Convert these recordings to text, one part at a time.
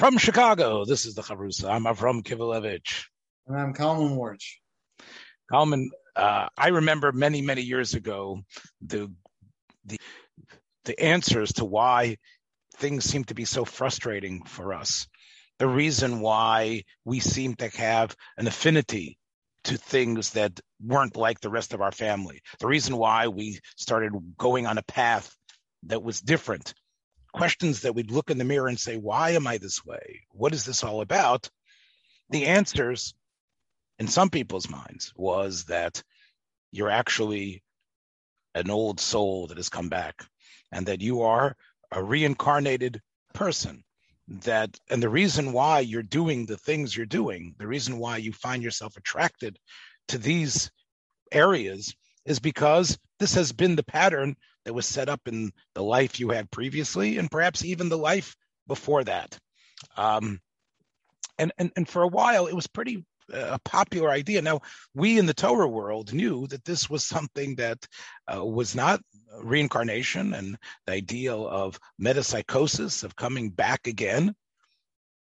From Chicago, this is the Chavrusa. I'm Avram Kivalevich. And I'm Kalman Warch. Kalman, uh, I remember many, many years ago the the the answers to why things seem to be so frustrating for us. The reason why we seem to have an affinity to things that weren't like the rest of our family. The reason why we started going on a path that was different questions that we'd look in the mirror and say, why am I this way? What is this all about? The answers in some people's minds was that you're actually an old soul that has come back and that you are a reincarnated person that and the reason why you're doing the things you're doing the reason why you find yourself attracted to these areas is because this has been the pattern that was set up in the life you had previously and perhaps even the life before that. Um, and, and, and for a while, it was pretty uh, a popular idea. Now, we in the Torah world knew that this was something that uh, was not reincarnation and the ideal of metempsychosis, of coming back again.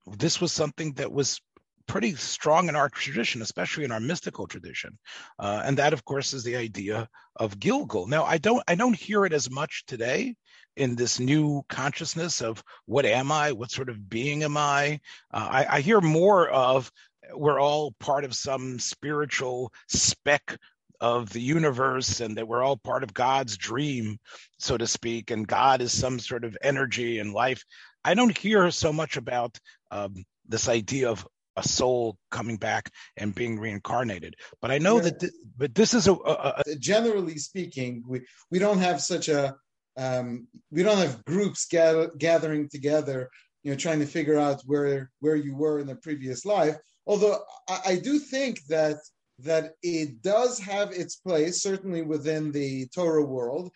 This was something that was pretty strong in our tradition, especially in our mystical tradition, uh, and that, of course, is the idea of Gilgul. Now, I don't I don't hear it as much today in this new consciousness of what am I, what sort of being am I. Uh, I, I hear more of we're all part of some spiritual speck of the universe and that we're all part of God's dream, so to speak, and God is some sort of energy and life. I don't hear so much about um, this idea of a soul coming back and being reincarnated. But I know yeah. that, th- but this is a, a, a, generally speaking, we we don't have such a um, we don't have groups gather, gathering together, you know, trying to figure out where where you were in the previous life. Although I, I do think that that it does have its place, certainly within the Torah world,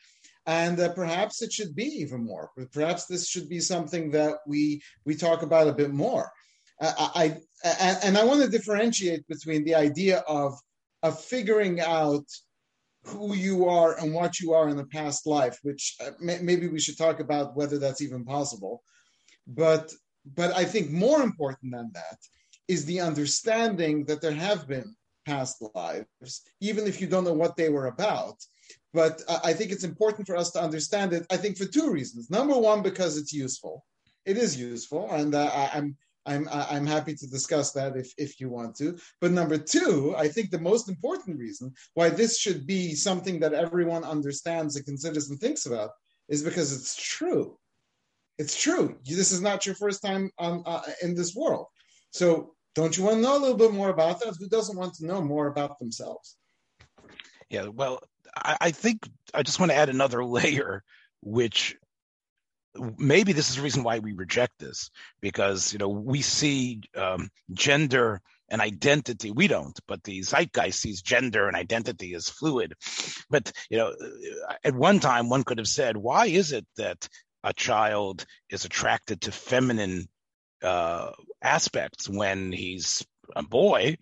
and uh, perhaps it should be even more. Perhaps this should be something that we we talk about a bit more. I, I and I want to differentiate between the idea of of figuring out who you are and what you are in the past life, which uh, maybe we should talk about whether that's even possible. But but I think more important than that is the understanding that there have been past lives, even if you don't know what they were about. But I think it's important for us to understand it. I think for two reasons. Number one, because it's useful. It is useful, and uh, I'm I'm I'm happy to discuss that if if you want to. But number two, I think the most important reason why this should be something that everyone understands and considers and thinks about is because it's true. It's true. This is not your first time on, uh, in this world. So don't you want to know a little bit more about that? Who doesn't want to know more about themselves? Yeah. Well, I, I think I just want to add another layer, which maybe this is the reason why we reject this because you know we see um, gender and identity. We don't but the zeitgeist sees gender and identity as fluid. But you know at one time one could have said why is it that a child is attracted to feminine uh, aspects when he's a boy?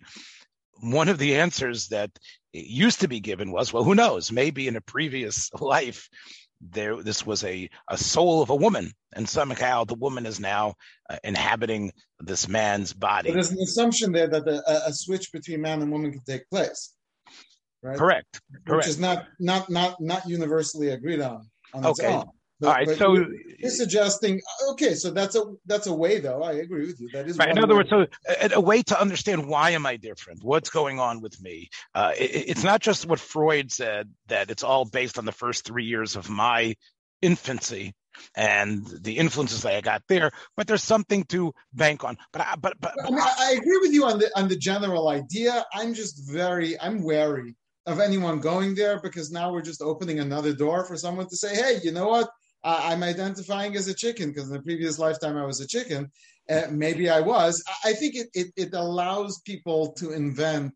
One of the answers that used to be given was well who knows? Maybe in a previous life there this was a, a soul of a woman. And somehow the woman is now uh, inhabiting this man's body. There's an assumption there that a, a, switch between man and woman can take place right? Correct which is not not not not universally agreed on, on okay but, All right, so you're suggesting okay, so that's a that's a way though. I agree with you. That is right. In other way. words, so a, a, way to understand why am I different? What's going on with me? Uh, it, it's not just what Freud said that it's all based on the first three years of my infancy and the influences that I got there, but there's something to bank on. But I, but but, I, mean, I agree with you on the on the general idea. I'm just very I'm wary of anyone going there because now we're just opening another door for someone to say, hey, you know what? Uh, I'm identifying as a chicken because in the previous lifetime I was a chicken, uh, maybe I was. I think it, it, it allows people to invent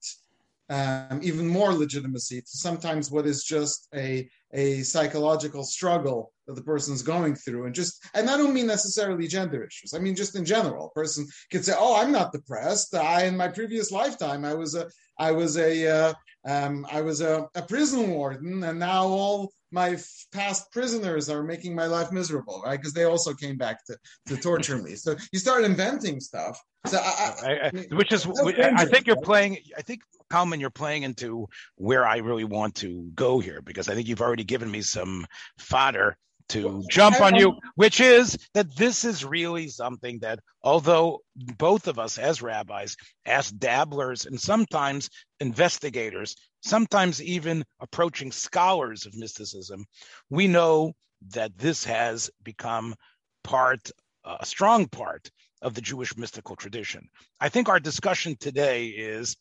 um, even more legitimacy to sometimes what is just a a psychological struggle that the person's going through and just and i don't mean necessarily gender issues i mean just in general a person could say oh i'm not depressed i in my previous lifetime i was a i was a uh, um, i was a, a prison warden and now all my f- past prisoners are making my life miserable right? Because they also came back to to torture me. So you start inventing stuff. So I, I, I, which is i think you're playing i think Kalman, you're playing into where I really want to go here because I think you've already given me some fodder to jump on you, which is that this is really something that, although both of us as rabbis, as dabblers, and sometimes investigators, sometimes even approaching scholars of mysticism, we know that this has become part, a strong part of the Jewish mystical tradition. I think our discussion today is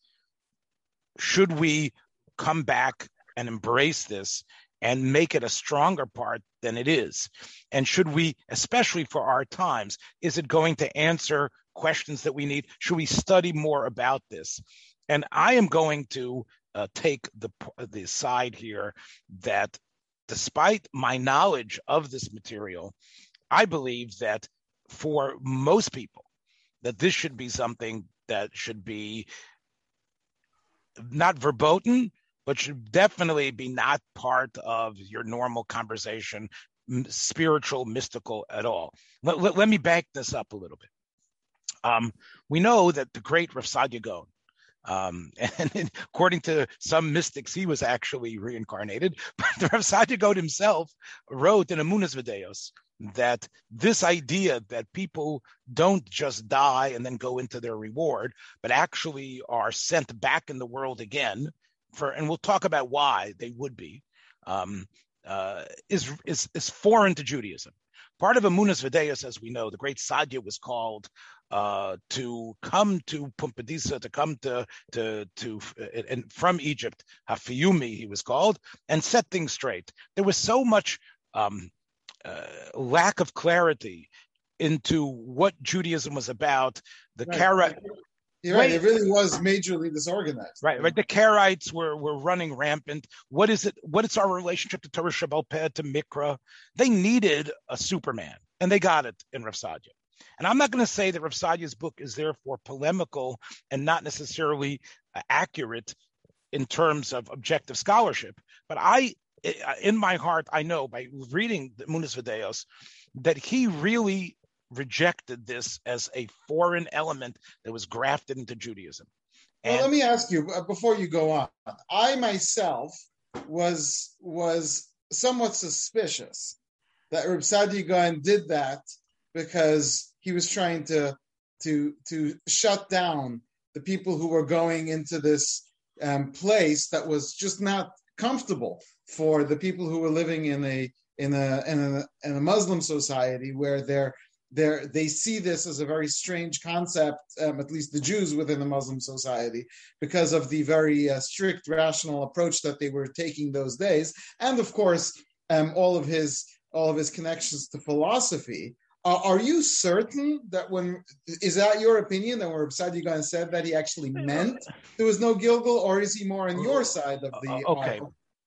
should we come back and embrace this and make it a stronger part than it is? And should we, especially for our times, is it going to answer questions that we need? Should we study more about this? And I am going to uh, take the the side here that, despite my knowledge of this material, I believe that for most people, that this should be something that should be not verboten, but should definitely be not part of your normal conversation, spiritual, mystical at all. Let, let, me back this up a little bit. Um, we know that the great Rav Saadia Gaon, um, and according to some mystics, he was actually reincarnated. But Rav Saadia Gaon himself wrote in Emunas V'Deos that this idea that people don't just die and then go into their reward, but actually are sent back in the world again for, and we'll talk about why they would be, um, uh, is, is, is foreign to Judaism. Part of Emunas V'Deos, as we know, the great Saadia was called uh, to come to Pumbedisa, to come to to to and from Egypt, Hafiyumi, he was called, and set things straight. There was so much um, uh, lack of clarity into what Judaism was about. The right. Kara- You're right. It really was majorly disorganized. Right, right. The Karaites were were running rampant. What is it? What is our relationship to Torah Shebaal Peh to Mikra? They needed a Superman, and they got it in Rav Saadia. And I'm not going to say that Rav Saadia's book is therefore polemical and not necessarily uh, accurate in terms of objective scholarship, but I in my heart, I know by reading the Emunas V'Deos that he really rejected this as a foreign element that was grafted into Judaism. And well, let me ask you uh, before you go on. I myself was was somewhat suspicious that Reb Gaon did that because he was trying to to to shut down the people who were going into this um, place that was just not comfortable for the people who were living in a in a in a, in a Muslim society where they're they they see this as a very strange concept, um, at least the Jews within the Muslim society, because of the very uh, strict rational approach that they were taking those days, and of course, um, all of his all of his connections to philosophy. Uh, are you certain that when is that your opinion that when Saadia said that he actually meant there was no Gilgul, or is he more on your side of the? Uh, okay,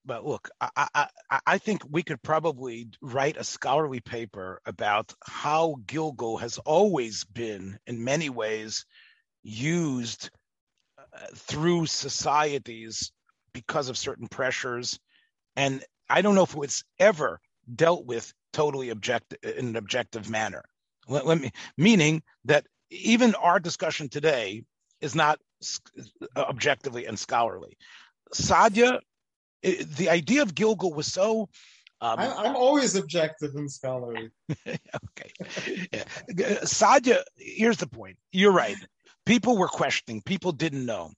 but look, I, I, I think we could probably write a scholarly paper about how Gilgul has always been, in many ways, used uh, uh, through societies because of certain pressures, and I don't know if it's ever dealt with totally objective uh, in an objective manner. Let, let me meaning that even our discussion today is not uh, objectively and scholarly. Saadia it, the idea of Gilgul was so. Um, I, am always objective and scholarly. okay. Yeah. Saadia, here's the point. You're right. People were questioning. People didn't know.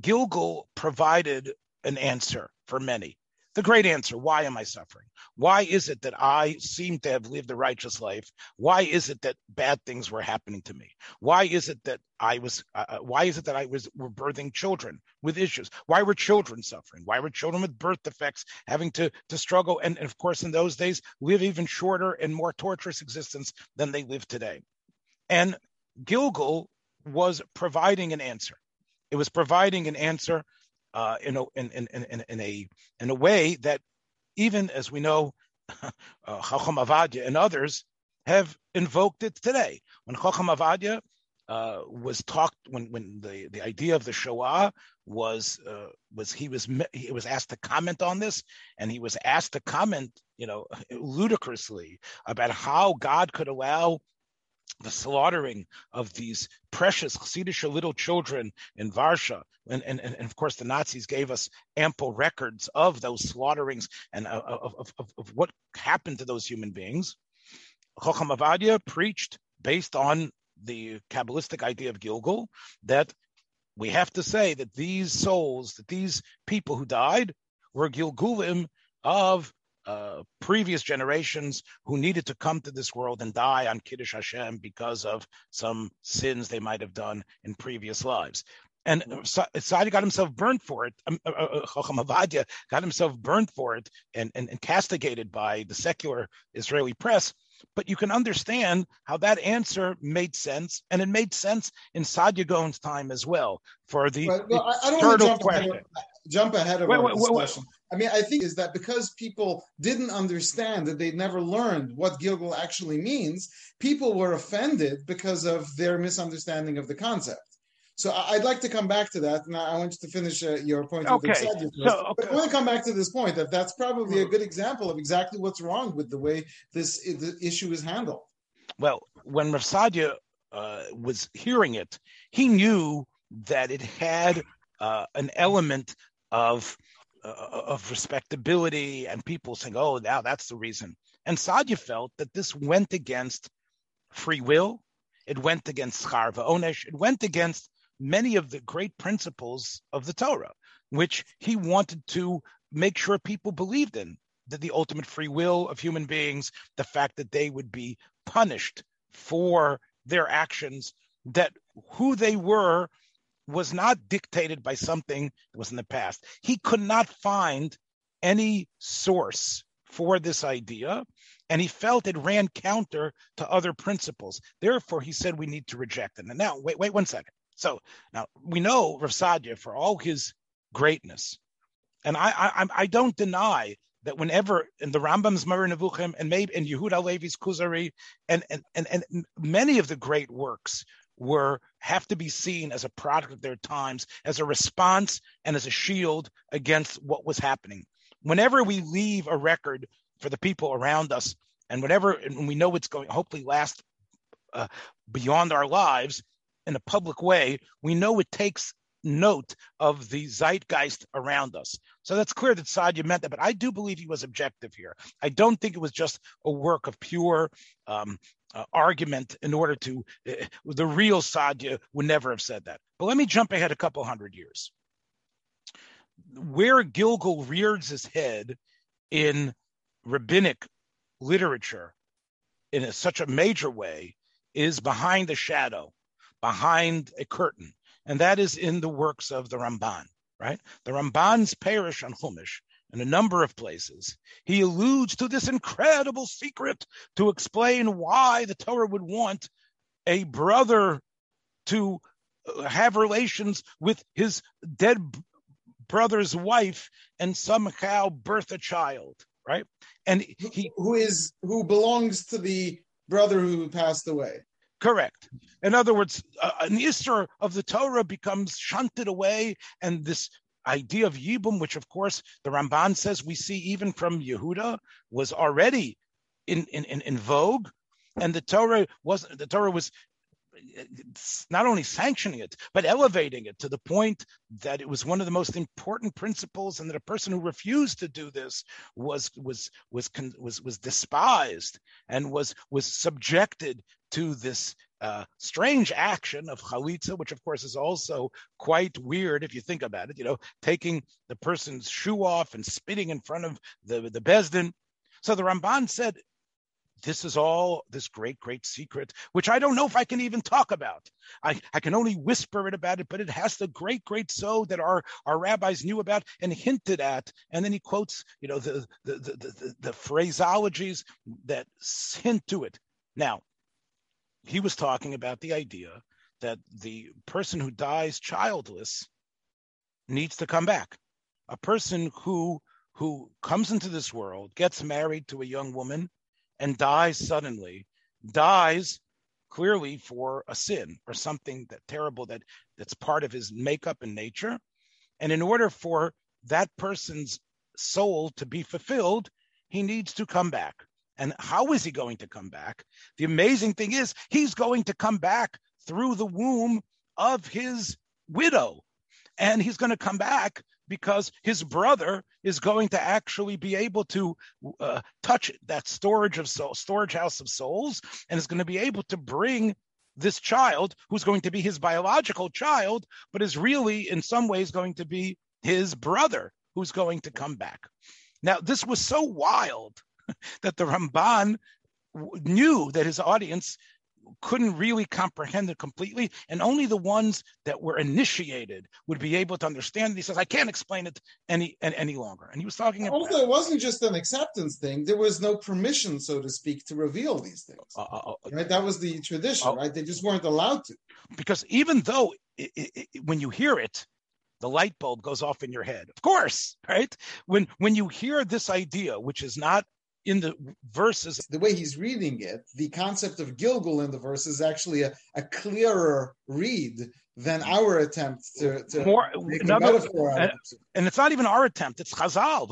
Gilgul provided an answer for many the great answer why am I suffering? Why is it that I seem to have lived a righteous life? Why is it that bad things were happening to me? Why is it that I was, uh, uh, why is it that I was were birthing children with issues? Why were children suffering? Why were children with birth defects having to, to struggle? And, and of course, in those days, live even shorter and more torturous existence than they live today. And Gilgul was providing an answer. It was providing an answer uh, in, a, in, in, in, in, a, in a way that even as we know, uh, Chacham Avadia and others have invoked it today. When Chacham Avadia uh, was talked when when the, the idea of the Shoah was uh, was he was he was asked to comment on this, and he was asked to comment, you know, ludicrously about how God could allow the slaughtering of these precious Hasidic little children in Varsha. And, and, and of course, the Nazis gave us ample records of those slaughterings and uh, of, of, of, of what happened to those human beings. Chocham Ovadia preached based on the Kabbalistic idea of Gilgul that we have to say that these souls, that these people who died, were Gilgulim of uh, previous generations who needed to come to this world and die on Kiddush Hashem because of some sins they might have done in previous lives. And Sadi got himself burnt for it. Um, uh, uh, Chacham Ovadia got himself burnt for it and, and, and castigated by the secular Israeli press but you can understand how that answer made sense, and it made sense in Saadia Gaon's time as well. For the right. well, I, I, don't want to jump question. Ahead of, jump ahead of wait, our wait, discussion. Wait, I mean, I think is that because people didn't understand that they'd never learned what Gilgul actually means, people were offended because of their misunderstanding of the concept. So I'd like to come back to that, and I want you to finish uh, your point. Okay. So, okay. But I want to come back to this point that that's probably a good example of exactly what's wrong with the way this the issue is handled. Well, when Rav uh, was hearing it, he knew that it had uh, an element of Uh, uh, of respectability and people saying, "Oh, now that's the reason." And Saadia felt that this went against free will. It went against Charva Onesh. It went against many of the great principles of the Torah, which he wanted to make sure people believed in that the ultimate free will of human beings, the fact that they would be punished for their actions, that who they were was not dictated by something that was in the past. He could not find any source for this idea, and he felt it ran counter to other principles. Therefore, he said we need to reject it. And now, wait, wait one second. So now we know Rav for all his greatness, and I, I I don't deny that whenever in the Rambam's Moreh Nevuchim and maybe in Yehuda Levi's Kuzari and, and and and many of the great works were have to be seen as a product of their times, as a response and as a shield against what was happening. Whenever we leave a record for the people around us, and whenever and we know it's going, hopefully last uh, beyond our lives, in a public way, we know it takes note of the zeitgeist around us. So that's clear that Sadia meant that, but I do believe he was objective here. I don't think it was just a work of pure um, uh, argument in order to, uh, the real Sadia would never have said that. But let me jump ahead a couple hundred years. Where Gilgul rears his head in rabbinic literature in a, such a major way is behind the shadow behind a curtain, and that is in the works of the Ramban, right? The Ramban's perush on Chumash in a number of places. He alludes to this incredible secret to explain why the Torah would want a brother to uh, have relations with his dead brother's wife and somehow birth a child, right? And he who is who belongs to the brother who passed away. Correct. In other words, uh, an issur of the Torah becomes shunted away, and this idea of Yibum, which of course the Ramban says we see even from Yehuda, was already in, in, in, in vogue, and the Torah was the Torah was not only sanctioning it, but elevating it to the point that it was one of the most important principles, and that a person who refused to do this was was was was was despised and was was subjected to this uh, strange action of chalitza, which of course is also quite weird if you think about it. You know, taking the person's shoe off and spitting in front of the the beis din. So the Ramban said this is all this great, great secret, which I don't know if I can even talk about. I, I can only whisper it about it, but it has the great, great so that our, our rabbis knew about and hinted at. And then he quotes, you know, the, the, the, the, the phraseologies that hint to it. Now, he was talking about the idea that the person who dies childless needs to come back. A person who who comes into this world, gets married to a young woman, and dies suddenly, dies clearly for a sin or something that terrible that that's part of his makeup and nature. And in order for that person's soul to be fulfilled, he needs to come back. And how is he going to come back? The amazing thing is, he's going to come back through the womb of his widow. And he's going to come back because his brother is going to actually be able to uh, touch that storage of soul, storage house of souls, and is going to be able to bring this child, who's going to be his biological child, but is really in some ways going to be his brother, who's going to come back. Now, this was so wild that the Ramban knew that his audience couldn't really comprehend it completely, and only the ones that were initiated would be able to understand. He says, "I can't explain it any any, any longer." And he was talking about. Also, it wasn't just an acceptance thing. There was no permission, so to speak, to reveal these things. Uh, uh, uh right? That was the tradition, uh, right? They just weren't allowed to. Because even though it, it, it, when you hear it, the light bulb goes off in your head. Of course, right? When when you hear this idea, which is not in the verses. The way he's reading it, the concept of Gilgul in the verse is actually a, a clearer read than our attempt to, to More, make another, and, and, it's not even our attempt, it's Chazal.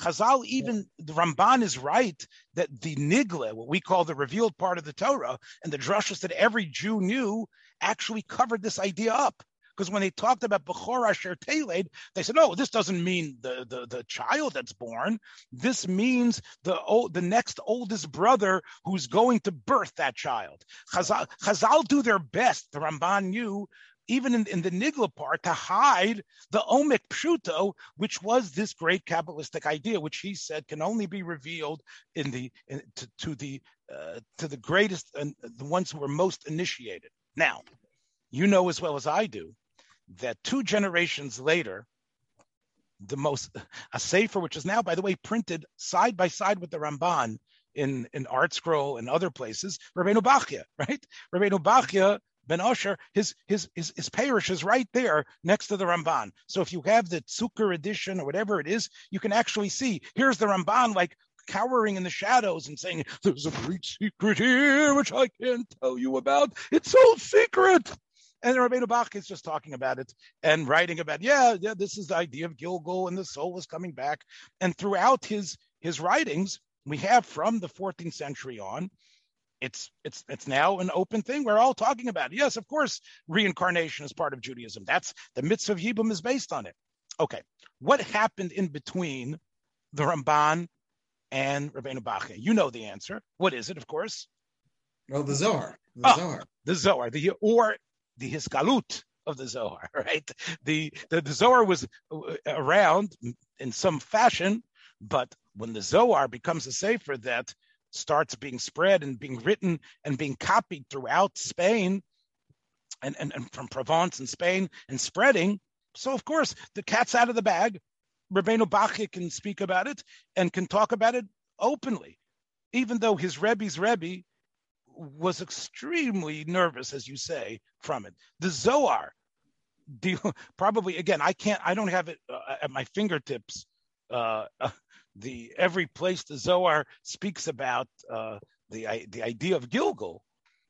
Chazal, even the Ramban is right that the Nigla, what we call the revealed part of the Torah, and the drushes that every Jew knew actually covered this idea up because when they talked about Bechor Asher Teled, they said, "No, this doesn't mean the, the, the child that's born. This means the the next oldest brother who's going to birth that child." Chazal, Chazal do their best. The Ramban knew even in, in, the Nigla part, to hide the Omek Pshuto, which was this great Kabbalistic idea, which he said can only be revealed in the in, to, to, the uh, to the greatest and the ones who were most initiated. Now, you know as well as I do that two generations later, the most a sefer, which is now, by the way, printed side by side with the Ramban in in ArtScroll and other places, Rabbeinu Bachya, right? Rabbeinu Bachya Ben Osher, his his his his perush is right there next to the Ramban. So if you have the Zucker edition or whatever it is, you can actually see here's the Ramban like cowering in the shadows and saying, "There's a great secret here which I can't tell you about. It's so secret." And Rabbeinu Bach is just talking about it and writing about, yeah, yeah, this is the idea of Gilgul and the soul is coming back. And throughout his his writings, we have from the 14th century on, it's it's it's now an open thing. We're all talking about it. Yes, of course, reincarnation is part of Judaism. That's the mitzvah of Yibum is based on it. Okay, what happened in between the Ramban and Rabbeinu Bach? You know the answer. What is it? Of course. Well, the Zohar. The oh, Zohar. The Zohar. The or the Hiskalut of the Zohar, right? The, the, the Zohar was uh, around in some fashion, but when the Zohar becomes a sefer that starts being spread and being written and being copied throughout Spain and, and, and from Provence and Spain and spreading, so of course the cat's out of the bag. Rabbeinu Bachya can speak about it and can talk about it openly, even though his Rebbe's Rebbe was extremely nervous, as you say, from it. The Zohar, deal, probably again, I can't, I don't have it uh, at my fingertips. Uh, the every place the Zohar speaks about uh, the the idea of Gilgul.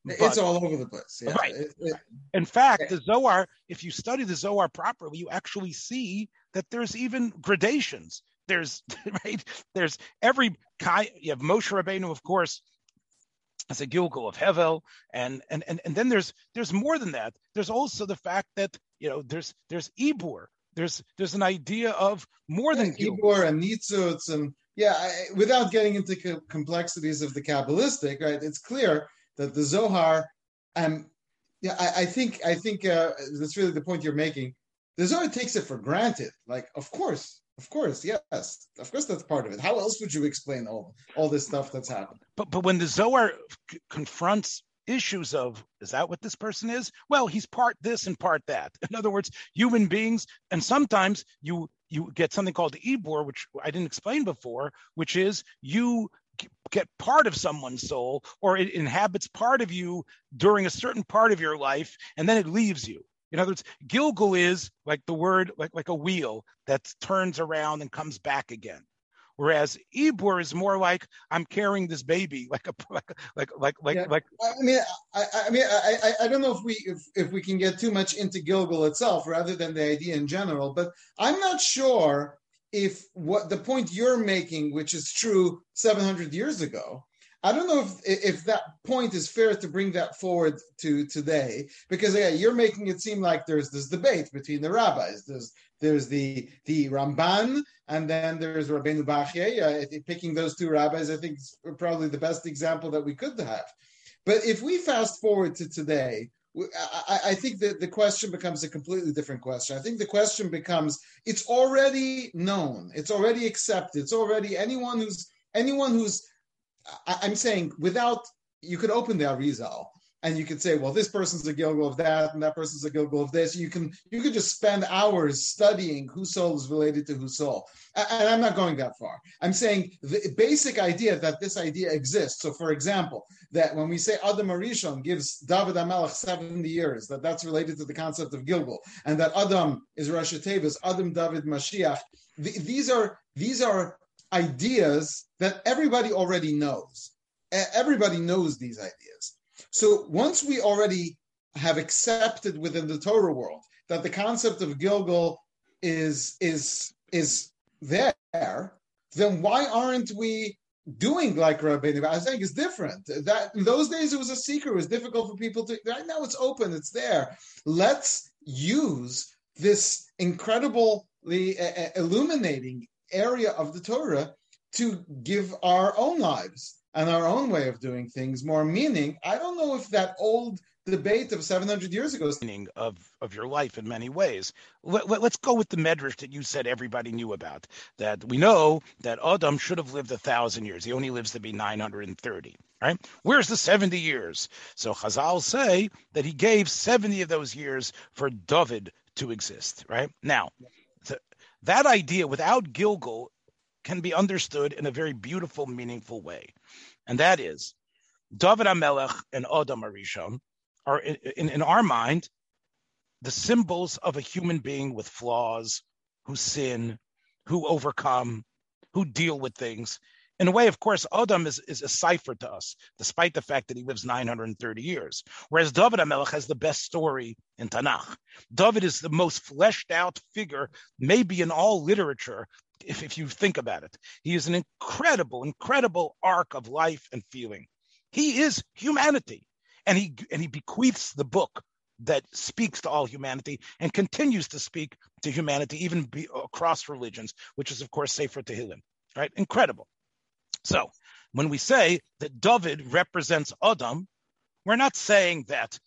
But, it's all over the place. Yeah. Right. It, it, In fact, the Zohar, if you study the Zohar properly, you actually see that there's even gradations. There's right. There's every kind. You have Moshe Rabbeinu, of course, as a Gilgul of Hevel, and and and and then there's there's more than that. There's also the fact that you know there's there's Ibur. There's there's an idea of more yeah, than Ibur and Nitzutz and yeah. I, without getting into co- complexities of the Kabbalistic, right? It's clear that the Zohar, um, yeah, I, I think I think uh, that's really the point you're making. The Zohar takes it for granted. Like, of course, of course, yes. Of course, that's part of it. How else would you explain all all this stuff that's happened? But but when the Zohar c- confronts issues of is that what this person is? Well, he's part this and part that. In other words, human beings, and sometimes you you get something called the Ibur, which I didn't explain before, which is you get part of someone's soul or it inhabits part of you during a certain part of your life and then it leaves you. In other words, Gilgul is like the word, like, like a wheel that turns around and comes back again. Whereas Ibur is more like I'm carrying this baby, like a like like like like. Yeah. like I mean, I, I mean, I, I, I don't know if we if, if we can get too much into Gilgul itself rather than the idea in general, but I'm not sure if what the point you're making, which is true 700 years ago, I don't know if if that point is fair to bring that forward to today, because yeah, you're making it seem like there's this debate between the rabbis. There's there's the the Ramban, and then there's Rabbeinu Bachya. Picking those two rabbis, I think is probably the best example that we could have. But if we fast forward to today, I, I think that the question becomes a completely different question. I think the question becomes: it's already known, it's already accepted, it's already anyone who's anyone who's. I, I'm saying without you could open the Arizal and you could say, well, this person's a Gilgul of that, and that person's a Gilgul of this. You can you could just spend hours studying whose soul is related to whose soul. And I'm not going that far. I'm saying the basic idea that this idea exists. So, for example, that when we say Adam HaRishon gives David HaMelech 70 years, that that's related to the concept of Gilgul, and that Adam is Rosh Tevis, Adam David Mashiach. these are these are ideas that everybody already knows. Everybody knows these ideas. So once we already have accepted within the Torah world that the concept of Gilgul is is is there, then why aren't we doing like Rabbeinu? I think it's different. That in those days it was a secret. It was difficult for people to. Right now it's open. It's there. Let's use this incredibly uh, illuminating area of the Torah to give our own lives and our own way of doing things more meaning. I don't know if that old debate of 700 years ago meaning of of your life in many ways. Let, us let, go with the medrash that you said everybody knew about. That we know that Adam should have lived a thousand years. He only lives to be 930. Right? Where's the 70 years? So Chazal say that he gave 70 of those years for David to exist. Right now, that idea without Gilgul can be understood in a very beautiful, meaningful way. And that is David HaMelech and Adam HaRishon are, in, in, in our mind, the symbols of a human being with flaws, who sin, who overcome, who deal with things. In a way, of course, Adam is, is a cipher to us, despite the fact that he lives 930 years. Whereas David HaMelech has the best story in Tanakh. David is the most fleshed out figure, maybe in all literature, if, if you think about it. He is an incredible, incredible arc of life and feeling. He is humanity. And he and he bequeaths the book that speaks to all humanity and continues to speak to humanity even be, across religions, which is of course sefer to Tehillim. Right? Incredible. So when we say that David represents Adam, we're not saying that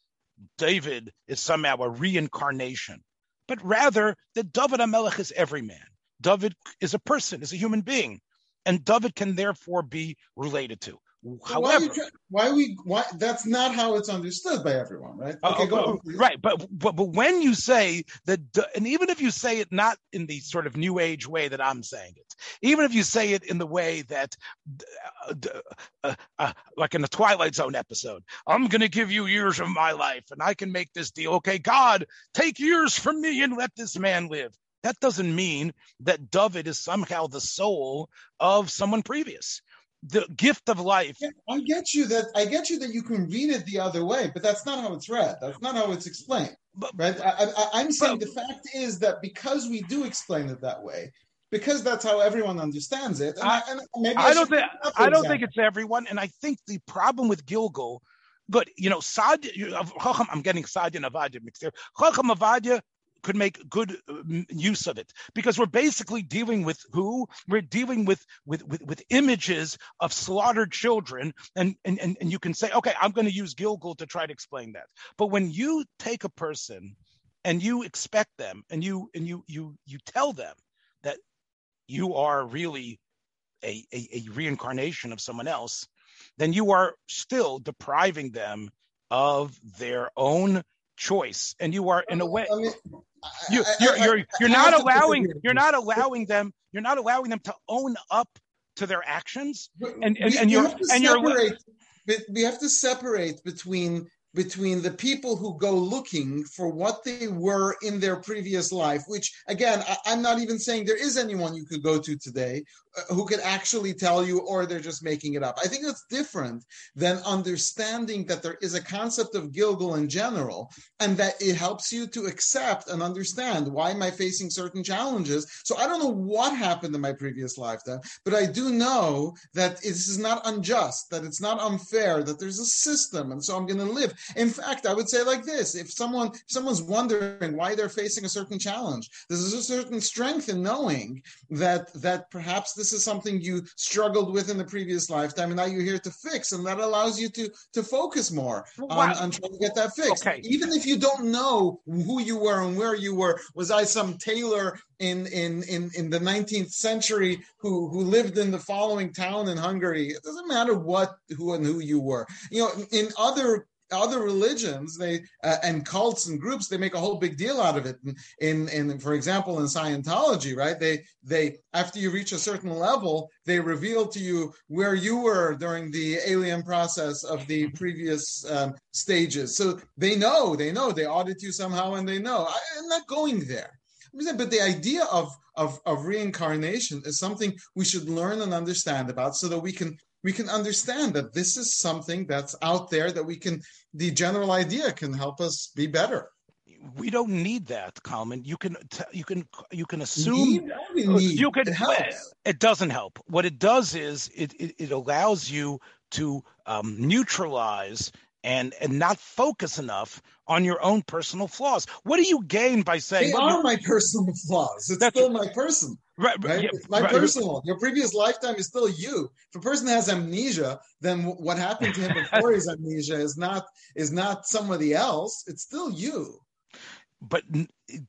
David is somehow a reincarnation, but rather that David HaMelech is every man. David is a person, is a human being, and David can therefore be related to. However, why, why, we why that's not how it's understood by everyone, right? Uh, okay, uh, go right, but, but but when you say that, and even if you say it not in the sort of new age way that I'm saying it, even if you say it in the way that, uh, uh, uh, like in the Twilight Zone episode, I'm going to give you years of my life, and I can make this deal. Okay, God, take years from me and let this man live. That doesn't mean that David is somehow the soul of someone previous the gift of life. I get you that I get you that you can read it the other way, but that's not how it's read. That's not how it's explained. But, right? I, am saying but, the fact is that because we do explain it that way, because that's how everyone understands it. I, I, I, don't think I don't think it's everyone, and I think the problem with Gilgul. But you know, Sad, I'm getting Sad and Ovadia mixed here. Chacham Ovadia could make good um, use of it. Because we're basically dealing with who? We're dealing with with with, with images of slaughtered children and, and and and you can say okay i'm going to use gilgul to try to explain that. But when you take a person and you expect them and you and you you you tell them that you are really a, a, a reincarnation of someone else then you are still depriving them of their own choice. And you are in a way you, you're, you're, you're not allowing you're not allowing them you're not allowing them to own up to their actions, and and, and you're and you're we have to separate between between the people who go looking for what they were in their previous life, which again, I, am not even saying there is anyone you could go to today Uh, who can actually tell you, or they're just making it up. I think that's different than understanding that there is a concept of Gilgul in general, and that it helps you to accept and understand why am I facing certain challenges. So I don't know what happened in my previous lifetime, but I do know that this is not unjust, that it's not unfair, that there's a system, and so I'm going to live in fact, I would say like this: if someone if someone's wondering why they're facing a certain challenge, there's a certain strength in knowing that that perhaps this is something you struggled with in the previous lifetime, and now you're here to fix, and that allows you to to focus more wow. on, on trying to get that fixed. Okay. Even if you don't know who you were and where you were, was I some tailor in in in in the 19th century who who lived in the following town in Hungary. It doesn't matter what who and who you were. You know, in other other religions they uh, and cults and groups they make a whole big deal out of it. In, in in for example in scientology right they they after you reach a certain level they reveal to you where you were during the alien process of the previous um, stages. So they know they know they audit you somehow and they know. I, i'm not going there. But the idea of, of, of reincarnation is something we should learn and understand about so that we can we can understand that this is something that's out there that we can the general idea can help us be better we don't need that Kalman. you can you can you can assume need, you can it, helps. it doesn't help what it does is it it, it allows you to um, neutralize and and not focus enough on your own personal flaws. What do you gain by saying? They are my personal flaws. It's still my person. Right, right? Yeah, it's my right. personal. Your previous lifetime is still you. If a person has amnesia, then what happened to him before his amnesia is not is not somebody else. It's still you. But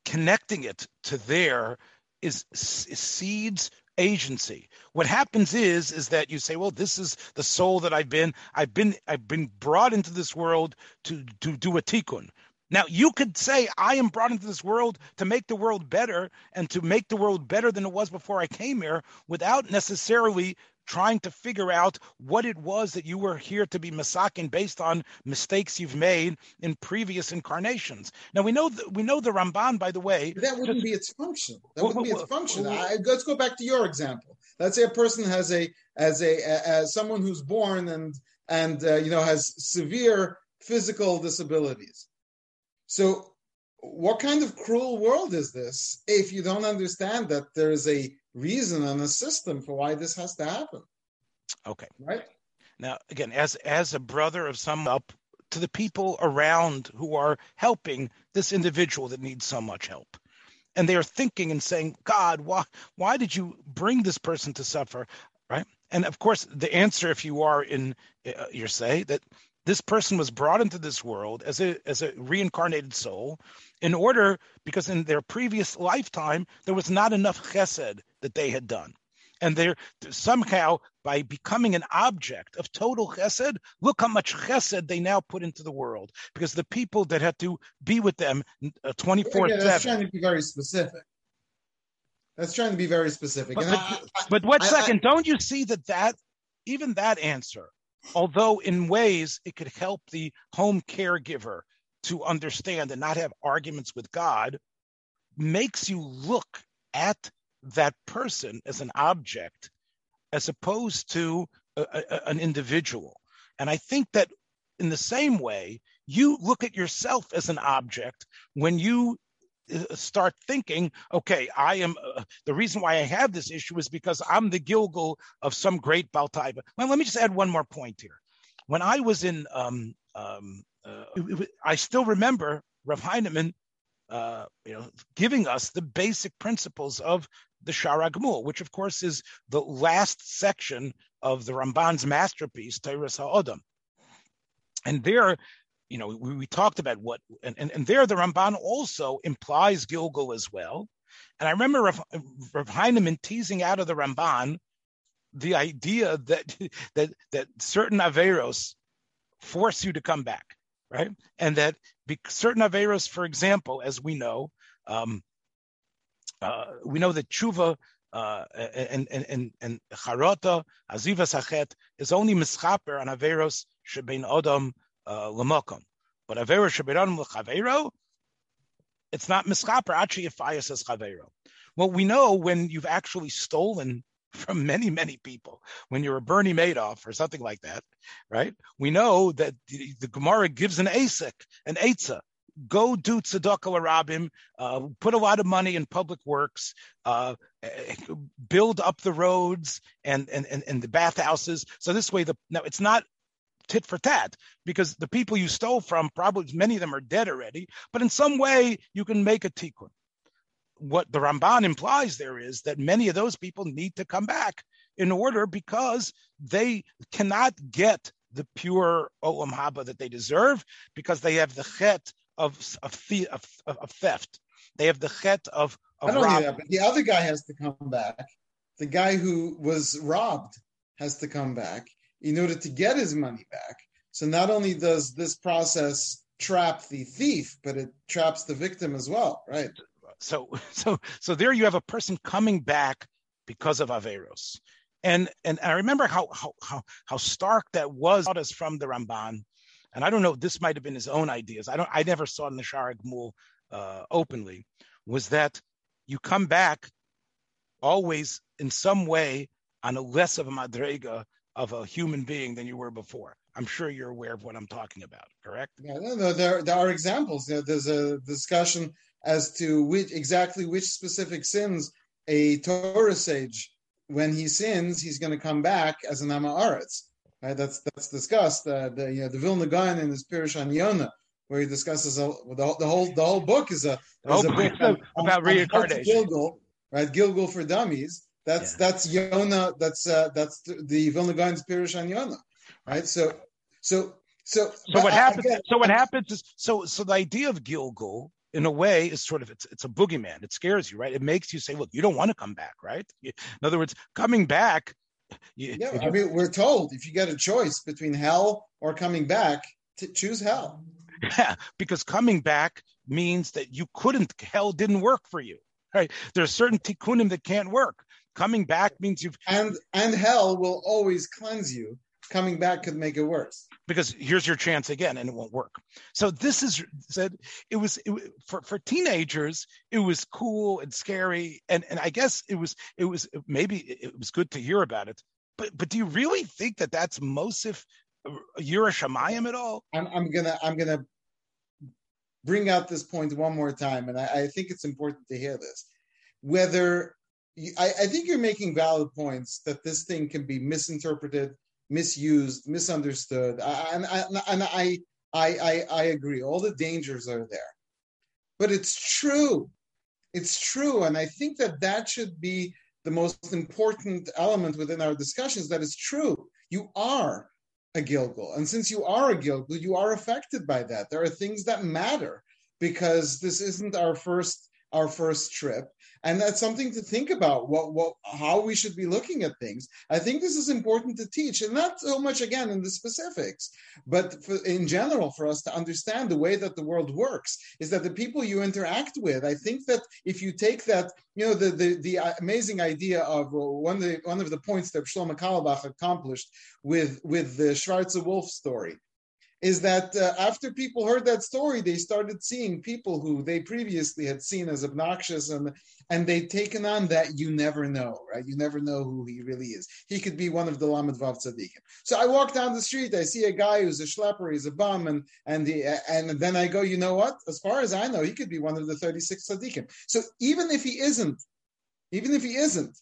connecting it to there is, is seeds agency. What happens is is that you say, well, this is the soul that I've been. I've been I've been brought into this world to to do a tikkun. Now you could say I am brought into this world to make the world better and to make the world better than it was before I came here without necessarily trying to figure out what it was that you were here to be masakin based on mistakes you've made in previous incarnations. Now we know that we know the Ramban, by the way. That wouldn't be its function. That wouldn't be its function. I, let's go back to your example. Let's say a person has a as a as someone who's born and and uh, you know has severe physical disabilities. So what kind of cruel world is this if you don't understand that there is a reason and a system for why this has to happen. Okay. Right. Now, again, as as a brother of some up to the people around who are helping this individual that needs so much help, and they are thinking and saying, "God, why why did you bring this person to suffer?" Right. And of course, the answer, if you are in uh, your say that this person was brought into this world as a as a reincarnated soul in order because in their previous lifetime there was not enough chesed that they had done. And they're somehow by becoming an object of total chesed look how much chesed they now put into the world. Because the people that had to be with them uh, 24 7 that's trying to be very specific. That's trying to be very specific. But, but, I, but what I, second. I, don't you see that that even that answer although in ways it could help the home caregiver to understand and not have arguments with God, makes you look at that person as an object as opposed to a, a, an individual. And I think that in the same way, you look at yourself as an object when you start thinking, okay, I am uh, the reason why I have this issue is because I'm the Gilgul of some great Baltaiba. Well, let me just add one more point here. When I was in, um, um, uh, I still remember Rav Heinemann, uh, you know, giving us the basic principles of the Sha'ar HaGemul, which of course is the last section of the Ramban's masterpiece, Toras HaOdam. And there, you know, we, we talked about what, and, and, and, there the Ramban also implies Gilgul as well. And I remember Rav, Rav Heinemann teasing out of the Ramban the idea that that that certain averos force you to come back, right? And that certain averos, for example, as we know, um, uh, we know that tshuva uh, and and and and charota aziva sachet is only mischaper on averos shebein odom uh, lamokom, but averos shebein odom lechavero, it's not mischaper. Actually, if says chavero. Well, we know when you've actually stolen from many, many people. When you're a Bernie Madoff or something like that, right? We know that the, the Gemara gives an ASIC, an Eitzah. Go do tzedakah rabim, uh, put a lot of money in public works, uh, build up the roads and, and, and, and the bathhouses. So this way, the now it's not tit for tat because the people you stole from probably many of them are dead already, but in some way you can make a tikkun what the Ramban implies there is that many of those people need to come back in order because they cannot get the pure olam haba that they deserve because they have the chet of of, of, of theft. They have the chet of. of I don't rob- that, but the other guy has to come back. The guy who was robbed has to come back in order to get his money back. So not only does this process trap the thief, but it traps the victim as well, right? so so so there you have a person coming back because of Averos. And and I remember how how how, how stark that was us from the Ramban. And I don't know, this might have been his own ideas. I don't I never saw in the uh, openly, was that you come back always in some way on a less of a madrega of a human being than you were before. I'm sure you're aware of what I'm talking about, correct? Yeah, no, no, there, there are examples. there's a discussion as to which exactly which specific sins a Torah sage, when he sins, he's going to come back as an Amaretz. Right? That's that's discussed. Uh, the you know the Vilna Gaon in his Pirush on Yonah, where he discusses a, the, the whole the whole book is a, is a book on, about on, reincarnation. Gilgul, right? Gilgul for dummies. That's yeah. that's Yonah. That's uh, that's the Vilna Gaon's Pirush on Yona, right? So so so. So what happens? So what happens is so so the idea of Gilgul in a way is sort of it's it's a boogeyman. It scares you, right? It makes you say, look, you don't want to come back, right? In other words, coming back. You, yeah, I mean, we're told if you get a choice between hell or coming back, to choose hell. Yeah, because coming back means that you couldn't. Hell didn't work for you, right? There's certain tikkunim that can't work. Coming back means you've and and hell will always cleanse you. Coming back could make it worse. Because here's your chance again and it won't work. So this is said it was it, for for teenagers it was cool and scary. And and i guess it was it was maybe it was good to hear about it. But but do you really think that that's mosif uh, Yerushalayim at all? I'm, I'm gonna i'm gonna bring out this point one more time and I, I think it's important to hear this. Whether I, I think you're making valid points that this thing can be misinterpreted misused, misunderstood. And, and, and I, I, I, I agree. All the dangers are there. But it's true. It's true. And I think that that should be the most important element within our discussions that is true. You are a Gilgul. And since you are a Gilgul, you are affected by that. There are things that matter because this isn't our first our first trip. And that's something to think about what what how we should be looking at things. I think this is important to teach and not so much again in the specifics but for, in general for us to understand the way that the world works is that the people you interact with i think that if you take that you know the the, the amazing idea of uh, one of the one of the points that Shlomo Carlebach accomplished with with the Schwarze Wolf story is that uh, after people heard that story, they started seeing people who they previously had seen as obnoxious, and and they'd taken on that you never know, right? You never know who he really is. He could be one of the Lamed Vav Tzaddikim. So I walk down the street, I see a guy who's a schlepper, he's a bum, and and the and then I go, you know what? As far as I know, he could be one of the thirty six Tzaddikim. So even if he isn't, even if he isn't,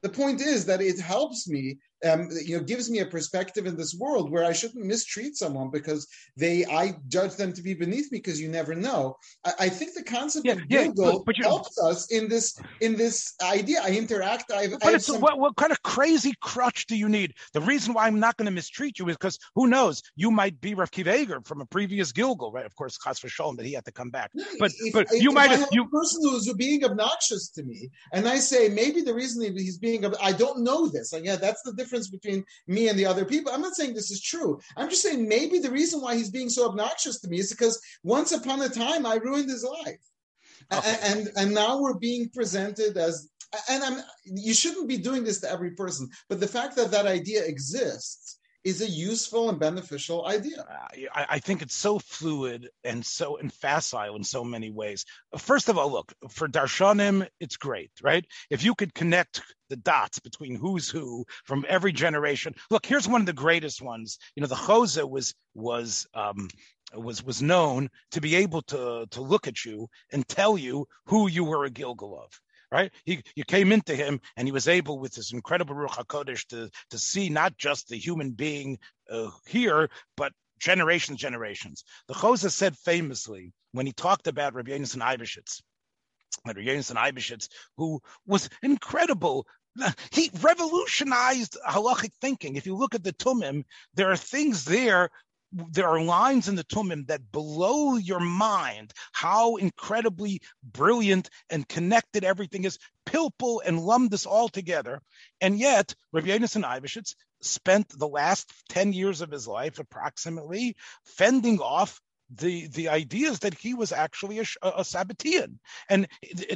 the point is that it helps me um, you know gives me a perspective in this world where I shouldn't mistreat someone because they I judge them to be beneath me because you never know. I, I think the concept yeah, of yeah, but, but helps us in this in this idea. I interact. I, but I some... what, what, kind of crazy crutch do you need? The reason why I'm not going to mistreat you is because who knows? You might be Rav Kiveger from a previous Gilgul, right? Of course, Chas Shalom that he had to come back. But if, but if, you if might have you a person who's being obnoxious to me, and I say maybe the reason he's being I don't know this. Like yeah, that's the difference difference between me and the other people. I'm not saying this is true. I'm just saying maybe the reason why he's being so obnoxious to me is because once upon a time I ruined his life. Okay. And, and and now we're being presented as and I'm you shouldn't be doing this to every person, but the fact that that idea exists is a useful and beneficial idea. I, I, think it's so fluid and so and facile in so many ways. First of all, look for darshanim, it's great, right? If you could connect the dots between who's who from every generation. Look, here's one of the greatest ones. You know, the Chozeh was was um, was was known to be able to to look at you and tell you who you were a Gilgul of right? He, you came into him and he was able with this incredible Ruach HaKodesh to, to see not just the human being uh, here, but generations, generations. The Chozeh said famously when he talked about Rabbi Yonasan Eibeshitz, Rabbi Yonasan Eibeshitz, who was incredible he revolutionized halachic thinking. If you look at the Tumim, there are things there there are lines in the Tumim that blow your mind how incredibly brilliant and connected everything is. Pilpul and Lumdus all together. And yet, Rabbi and Eibeshitz spent the last 10 years of his life approximately fending off the the ideas that he was actually a, a Sabbatean, and,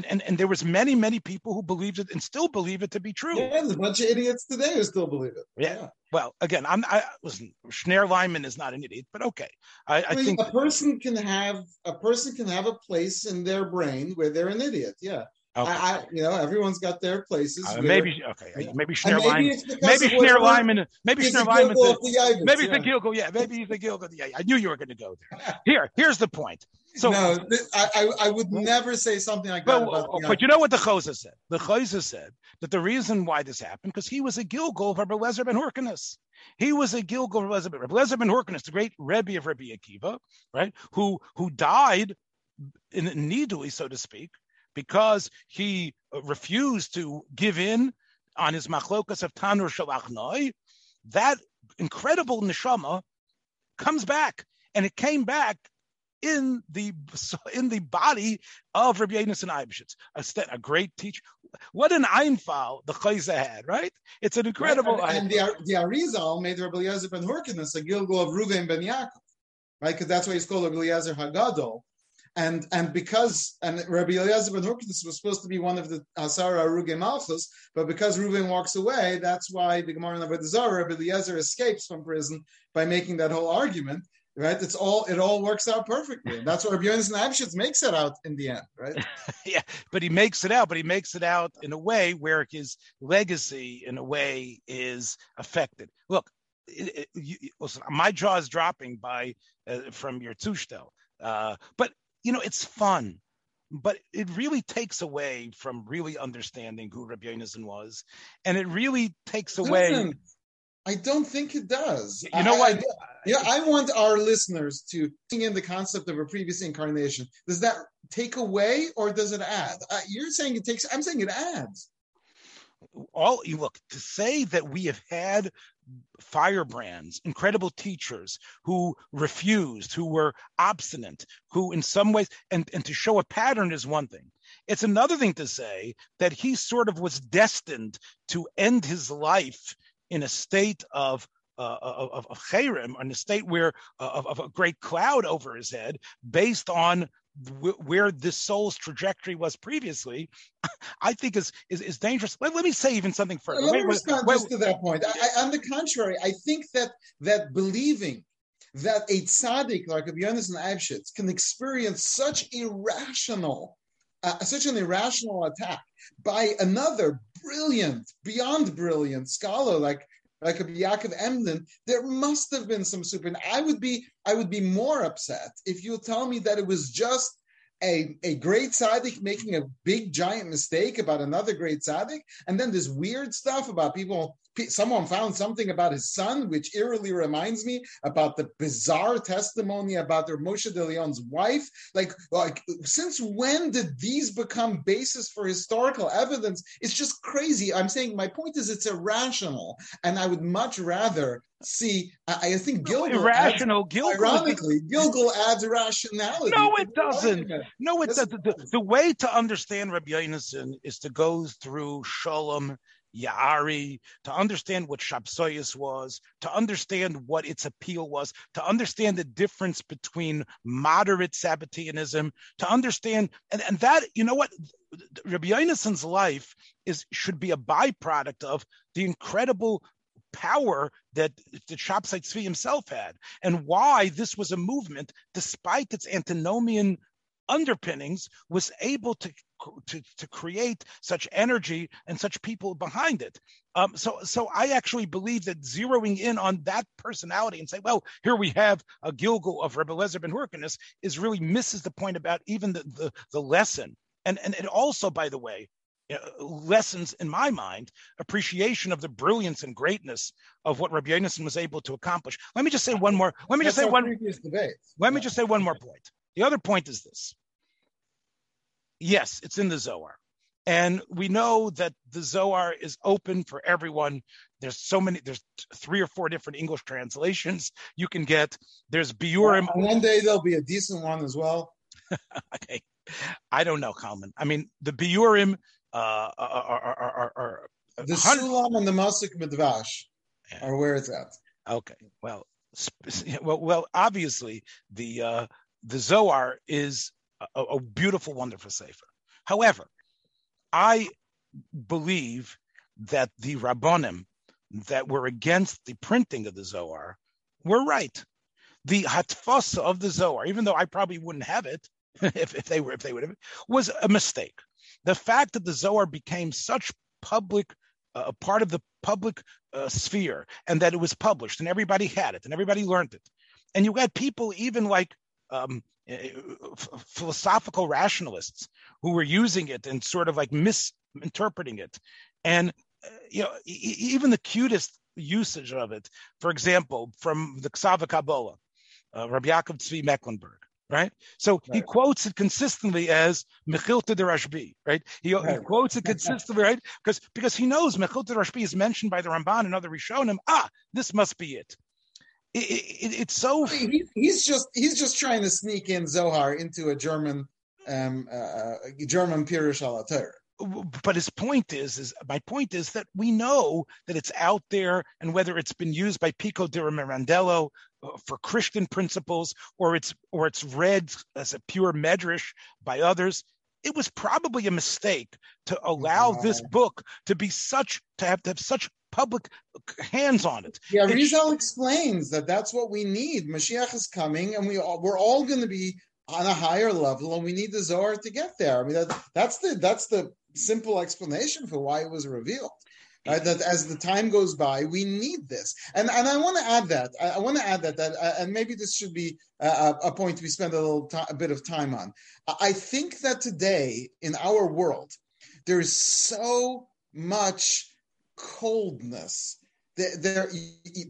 and and there was many many people who believed it and still believe it to be true. Yeah, there's a bunch of idiots today who still believe it. Yeah. yeah. Well, again, I'm I listen. Shnayer Leiman is not an idiot, but okay. I, I think a person can have a person can have a place in their brain where they're an idiot. Yeah. Okay. I, I, you know, everyone's got their places. Uh, maybe okay, yeah. maybe Shnayer Leiman, maybe Shnayer Leiman, maybe Shnayer Leiman, maybe yeah. the Gilgul, yeah, maybe the Gilgul. Yeah, I knew you were going to go there. Here, here's the point. So no, I, I would never say something like that. But, about but you know what the Chozeh said? The Chozeh said that the reason why this happened because he was a Gilgul of Rabbi Lezer ben Hyrcanus. He was a Gilgul of Rabbi Lezer ben Hyrcanus, the great Rebbe of Rabbi Akiva, right? Who who died in Nidui, so to speak, because he uh, refused to give in on his machlokas of Tanur Shalachnoi, that incredible neshama comes back, and it came back in the in the body of Rabbi Yonasan Eibeshitz, a, a great teacher. What an Einfall the Chozeh had, right? It's an incredible. Right. And, and, the, the Arizal made Rabbi Eliezer ben Hyrcanus a Gilgul of Ruven ben Yaakov, right? Because that's why he's called Rabbi Eliezer Hagadol and and because and Rabbi Eliezer ben Hyrcanus was supposed to be one of the Asara Aruge Malchus, but because Reuven walks away, that's why the Gemara in Avodah Rabbi Eliezer escapes from prison by making that whole argument. Right? It's all it all works out perfectly. That's what Rabbi Yonasan Eibeshitz makes it out in the end, right? yeah, but he makes it out, but he makes it out in a way where his legacy, in a way, is affected. Look, it, it, you, listen, my jaw is dropping by uh, from your tushtel. Uh, but you know, it's fun, but it really takes away from really understanding who Rabbi Yonasan was, and it really takes away. I don't think it does. You know what? Yeah, I want our listeners to think in the concept of a previous incarnation. Does that take away or does it add? Uh, you're saying it takes. I'm saying it adds. All you look to say that we have had firebrands, incredible teachers who refused, who were obstinate, who in some ways, and, and to show a pattern is one thing. It's another thing to say that he sort of was destined to end his life in a state of uh, of, of Cherem, in a state where uh, of, of, a great cloud over his head, based on where the soul's trajectory was previously, I think is is, is dangerous. Let, let, me say even something further. Let me respond wait, just to that point. I, on the contrary, I think that that believing that a tzaddik like Rabbi Yonasan Eibeshitz can experience such irrational, uh, such an irrational attack by another brilliant, beyond brilliant scholar like like a Yaakov Emden, there must have been some super. I would be, I would be more upset if you tell me that it was just a, a great tzaddik making a big giant mistake about another great tzaddik, and then this weird stuff about people someone found something about his son, which eerily reminds me about the bizarre testimony about their Moshe de Leon's wife. Like, like, since when did these become basis for historical evidence? It's just crazy. I'm saying my point is it's irrational, and I would much rather see. I, I think Gilgul irrational. Adds, Gilgul, ironically, Gilgul adds rationality. No, it doesn't. No, it doesn't. The, the, way to understand Rabbi Yonasan is to go through Shalom Ya'ari, to understand what Shabsoyas was, to understand what its appeal was, to understand the difference between moderate Sabbateanism, to understand, and, and that, you know what, Rabbi Yonasson's life is should be a byproduct of the incredible power that the Shabsai Tzvi himself had, and why this was a movement, despite its antinomian underpinnings, was able to to, to create such energy and such people behind it. Um, so, so I actually believe that zeroing in on that personality and say, well, here we have a Gilgul of Rebbe Lezer ben Hyrcanus is really misses the point about even the, the, the lesson. And, and it also, by the way, uh, lessons in my mind appreciation of the brilliance and greatness of what Rabbi Yonason was able to accomplish. Let me just say one more. Let me That's just say one. Let yeah. me just say one more point. The other point is this. Yes, it's in the Zohar. And we know that the Zohar is open for everyone. There's so many, there's three or four different English translations you can get. There's Biurim. one day there'll be a decent one as well. okay. I don't know, Kalman. I mean, the Biurim uh, are, are, are, the Sulam and the Masik Midvash are where it's at. Okay, well, well, well, obviously the uh, the Zohar is a, a beautiful, wonderful sefer. However, I believe that the Rabbonim that were against the printing of the Zohar were right. The hatfasa of the Zohar, even though I probably wouldn't have it if, if they were if they would have, was a mistake the fact that the Zohar became such public a uh, part of the public uh, sphere and that it was published and everybody had it and everybody learned it. And you had people even like um, f- philosophical rationalists who were using it and sort of like misinterpreting it. And uh, you know e- even the cutest usage of it for example from the Ksava Kabbalah uh, Rabbi Yaakov Tzvi Mecklenburg right? So right. he quotes it consistently as Mechilta de Rashbi, right? He, right. he quotes it consistently, right? Because because he knows Mechilta de Rashbi is mentioned by the Ramban and other Rishonim. Ah, this must be it. it, it it's so. He, he's just he's just trying to sneak in Zohar into a German um, uh, uh German Pirush al but his point is, is my point is that we know that it's out there, and whether it's been used by Pico della Mirandola uh, for Christian principles, or it's or it's read as a pure medrash by others, it was probably a mistake to allow this book to be such to have to have such public hands on it. Yeah, Rizal explains that that's what we need. Mashiach is coming, and we all, we're all going to be on a higher level, and we need the Zohar to get there. I mean, that, that's the that's the simple explanation for why it was revealed. Right? That as the time goes by, we need this, and and I want to add that I, I want to add that that uh, and maybe this should be a, a point we spend a little t- a bit of time on. I think that today in our world there is so much coldness there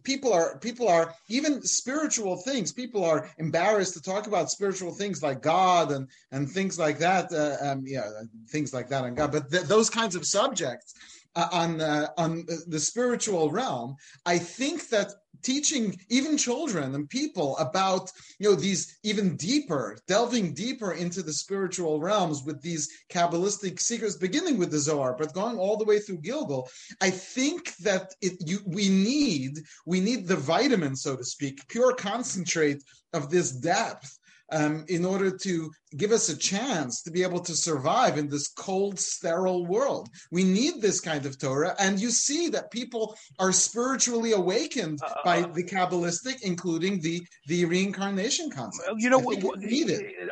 people are people are even spiritual things people are embarrassed to talk about spiritual things like god and and things like that uh, um, yeah things like that and god but th- those kinds of subjects uh, on uh, on the spiritual realm, I think that teaching even children and people about you know these even deeper, delving deeper into the spiritual realms with these kabbalistic secrets, beginning with the Zohar, but going all the way through Gilgul. I think that it you we need we need the vitamin, so to speak, pure concentrate of this depth um, in order to give us a chance to be able to survive in this cold, sterile world. We need this kind of Torah, and you see that people are spiritually awakened uh, by the Kabbalistic, including the the reincarnation concept. You know, what, what,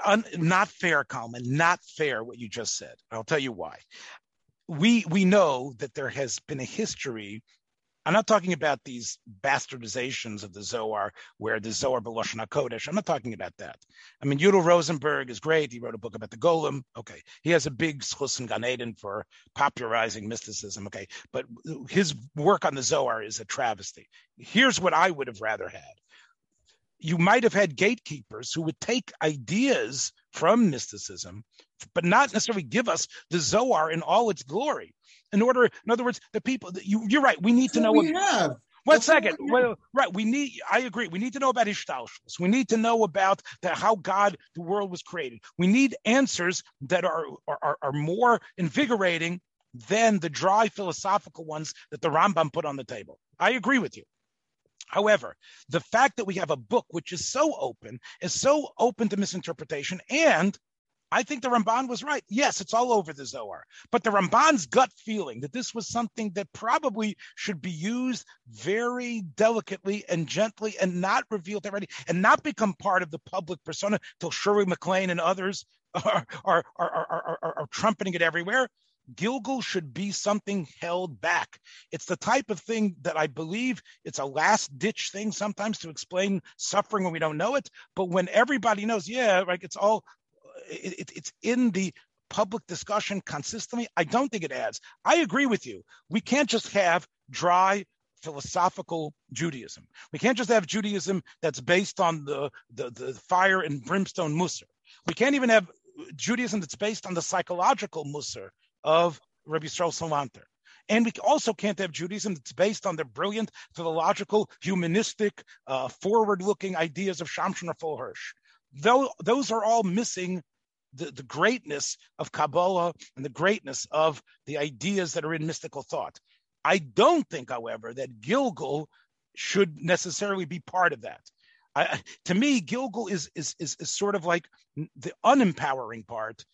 un, not fair, Kalman, not fair. What you just said. I'll tell you why. We we know that there has been a history I'm not talking about these bastardizations of the Zohar, where the Zohar Beloshon Kodesh. I'm not talking about that. I mean, Yudel Rosenberg is great. He wrote a book about the Golem. Okay, he has a big schus in for popularizing mysticism. Okay, but his work on the Zohar is a travesty. Here's what I would have rather had. You might have had gatekeepers who would take ideas from mysticism, but not necessarily give us the Zohar in all its glory in order, in other words, the people that you, you're right. We need to know what we have. One That's second. Well, right. We need, I agree. We need to know about Ishtalshus. We need to know about the, how God, the world was created. We need answers that are, are, are more invigorating than the dry philosophical ones that the Rambam put on the table. I agree with you. However, the fact that we have a book which is so open, is so open to misinterpretation, and I think the Ramban was right. Yes, it's all over the Zohar. But the Ramban's gut feeling that this was something that probably should be used very delicately and gently and not revealed already and not become part of the public persona till Shirley MacLaine and others are, are, are, are trumpeting it everywhere. Gilgul should be something held back. It's the type of thing that I believe it's a last ditch thing sometimes to explain suffering when we don't know it. But when everybody knows, yeah, like it's all, it, it, it's in the public discussion consistently. I don't think it adds. I agree with you. We can't just have dry philosophical Judaism. We can't just have Judaism that's based on the, the, the fire and brimstone Musar. We can't even have Judaism that's based on the psychological Musar of Rabbi Yisrael Salanter. And we also can't have Judaism that's based on the brilliant philological, humanistic, uh, forward-looking ideas of Shamshon or Hirsch. Those are all missing the, the greatness of Kabbalah and the greatness of the ideas that are in mystical thought. I don't think, however, that Gilgul should necessarily be part of that. I, to me, Gilgul is, is is is sort of like the unempowering part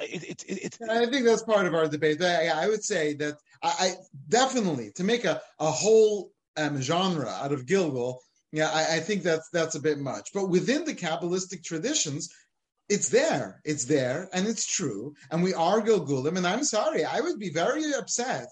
it, it, it, I think that's part of our debate. I, I would say that I, I, definitely to make a, a whole um, genre out of Gilgul, yeah, I, I, think that's that's a bit much. But within the Kabbalistic traditions, it's there, it's there, and it's true. And we are Gilgulim. And I'm sorry, I would be very upset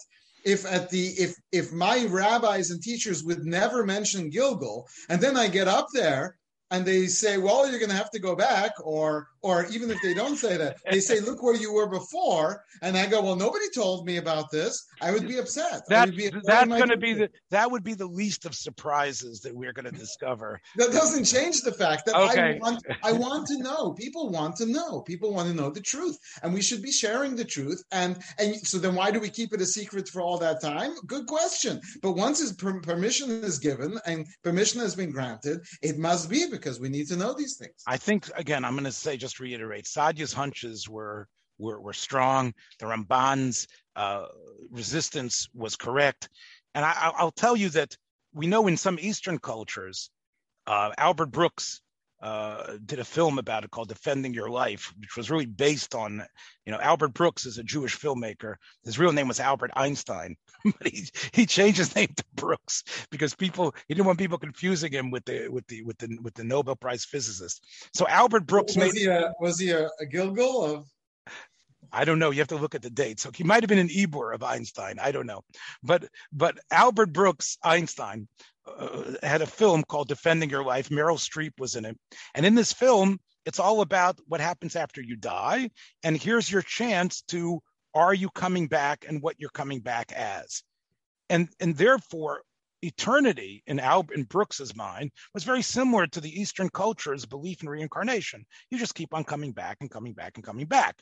if at the if if my rabbis and teachers would never mention Gilgul, and then I get up there and they say, "Well, you're going to have to go back," or or even if they don't say that, they say, "Look where you were before," and I go, "Well, nobody told me about this." I would be upset. That, be upset that's going to be the that would be the least of surprises that we're going to discover. that doesn't change the fact that okay. I want I want to know. People want to know. People want to know the truth, and we should be sharing the truth. And and so then why do we keep it a secret for all that time? Good question. But once his per- permission is given and permission has been granted, it must be because we need to know these things. I think again, I'm going to say just reiterate, Saadia's hunches were were, were strong. The Ramban's uh, resistance was correct, and I, will tell you that we know in some Eastern cultures, uh, Albert Brooks uh, did a film about it called Defending Your Life, which was really based on, you know, Albert Brooks is a Jewish filmmaker. His real name was Albert Einstein, but he he changed his name to Brooks because people he didn't want people confusing him with the with the with the with the Nobel Prize physicist. So Albert Brooks was made, he a was he a, a Gilgul of I don't know. You have to look at the dates. So he might have been an Ibur of Einstein. I don't know. But but Albert Brooks Einstein uh, had a film called Defending Your Life. Meryl Streep was in it. And in this film, it's all about what happens after you die. And here's your chance to are you coming back and what you're coming back as. And and therefore eternity in Albert in Brooks's mind was very similar to the Eastern culture's belief in reincarnation. You just keep on coming back and coming back and coming back.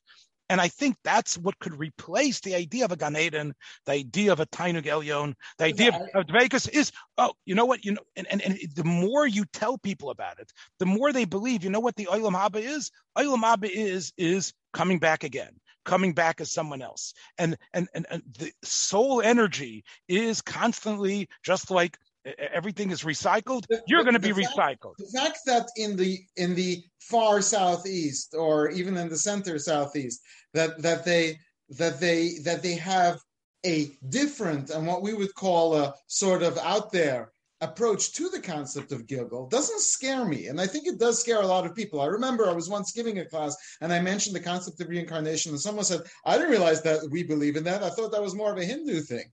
And I think that's what could replace the idea of a Gan Eden, the idea of a Tainug Elyon, the idea yeah. of, Vegas is, oh, you know what? You know, and, and, and the more you tell people about it, the more they believe, you know what the Olam Haba is? Olam Haba is, is coming back again coming back as someone else and, and and and the soul energy is constantly just like everything is recycled you're going to be fact, recycled the fact that in the in the far southeast or even in the center southeast that that they that they that they have a different and what we would call a sort of out there approach to the concept of Gilgul doesn't scare me. And I think it does scare a lot of people. I remember I was once giving a class and I mentioned the concept of reincarnation, and someone said, I didn't realize that we believe in that. I thought that was more of a Hindu thing.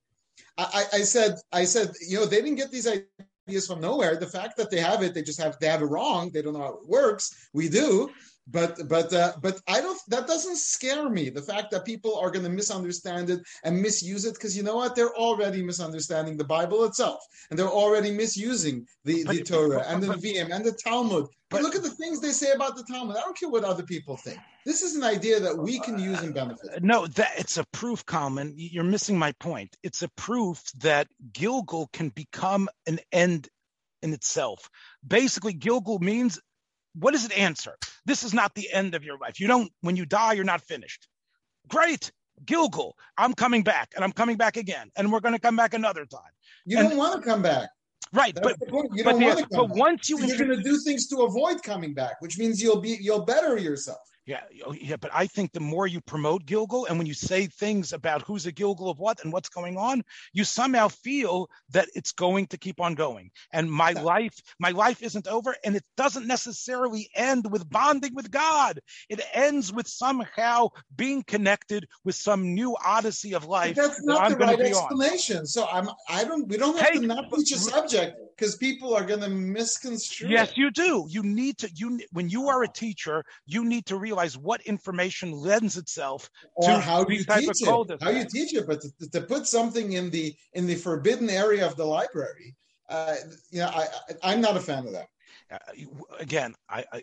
I, I said, I said, you know, they didn't get these ideas from nowhere. The fact that they have it, they just have they have it wrong. They don't know how it works. We do, but but uh, but I don't. That doesn't scare me. The fact that people are going to misunderstand it and misuse it, because you know what? They're already misunderstanding the Bible itself, and they're already misusing the, the Torah and the Nevi'im and the Talmud. But look at the things they say about the Talmud. I don't care what other people think. This is an idea that we can use and benefit. No, that it's a proof, Kalman. You're missing my point. It's a proof that Gilgul can become an end in itself. Basically, Gilgul means what does it answer? This is not the end of your life. You don't, when you die, you're not finished. Great. Gilgul, I'm coming back and I'm coming back again and we're going to come back another time. You And- don't want to come back. Right. That's But, the. You but, don't the- want to come back. but once you So you're going to do things to avoid coming back, which means you'll be you'll better yourself. Yeah, oh, yeah, but I think the more you promote Gilgul and when you say things about who's a Gilgul of what and what's going on, you somehow feel that it's going to keep on going. And my Yeah. life, my life isn't over, and it doesn't necessarily end with bonding with God. It ends with somehow being connected with some new odyssey of But life. that's that not I'm the right explanation. So I'm I don't we don't have to not but- teach a subject because people are going to misconstrue. Yes, it. you do. You need to. You when you are a teacher, you need to realize what information lends itself or to how you type teach of it, how you teach it, but to, to put something in the in the forbidden area of the library, uh, you know, I, I I'm not a fan of that. uh, again, I, I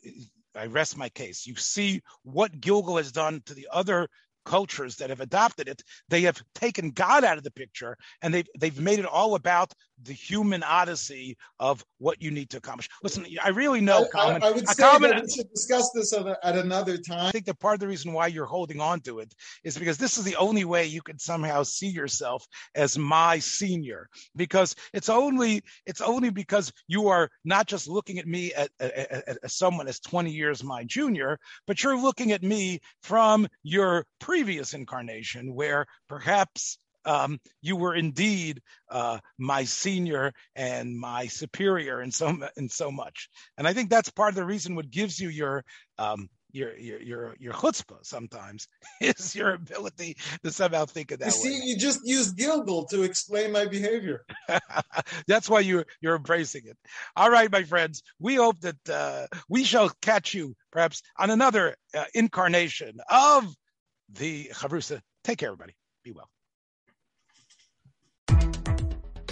I rest my case. You see what Gilgul has done to the other cultures that have adopted it. They have taken God out of the picture, and they've they've made it all about the human odyssey of what you need to accomplish. Listen, I really know, I, I, I would say Colin, that we should discuss this at, a, at another time. I think that part of the reason why you're holding on to it is because this is the only way you can somehow see yourself as my senior. Because it's only it's only because you are not just looking at me at- as someone as 20 years my junior, but you're looking at me from your previous incarnation, where perhaps. Um, you were indeed uh, my senior and my superior in so in so much, and I think that's part of the reason what gives you your um, your your your your chutzpah sometimes is your ability to somehow think of that. You see, way. you just used Gilgul to explain my behavior. That's why you you're embracing it. All right, my friends. We hope that uh, we shall catch you perhaps on another uh, incarnation of the Chavrusa. Take care, everybody. Be well.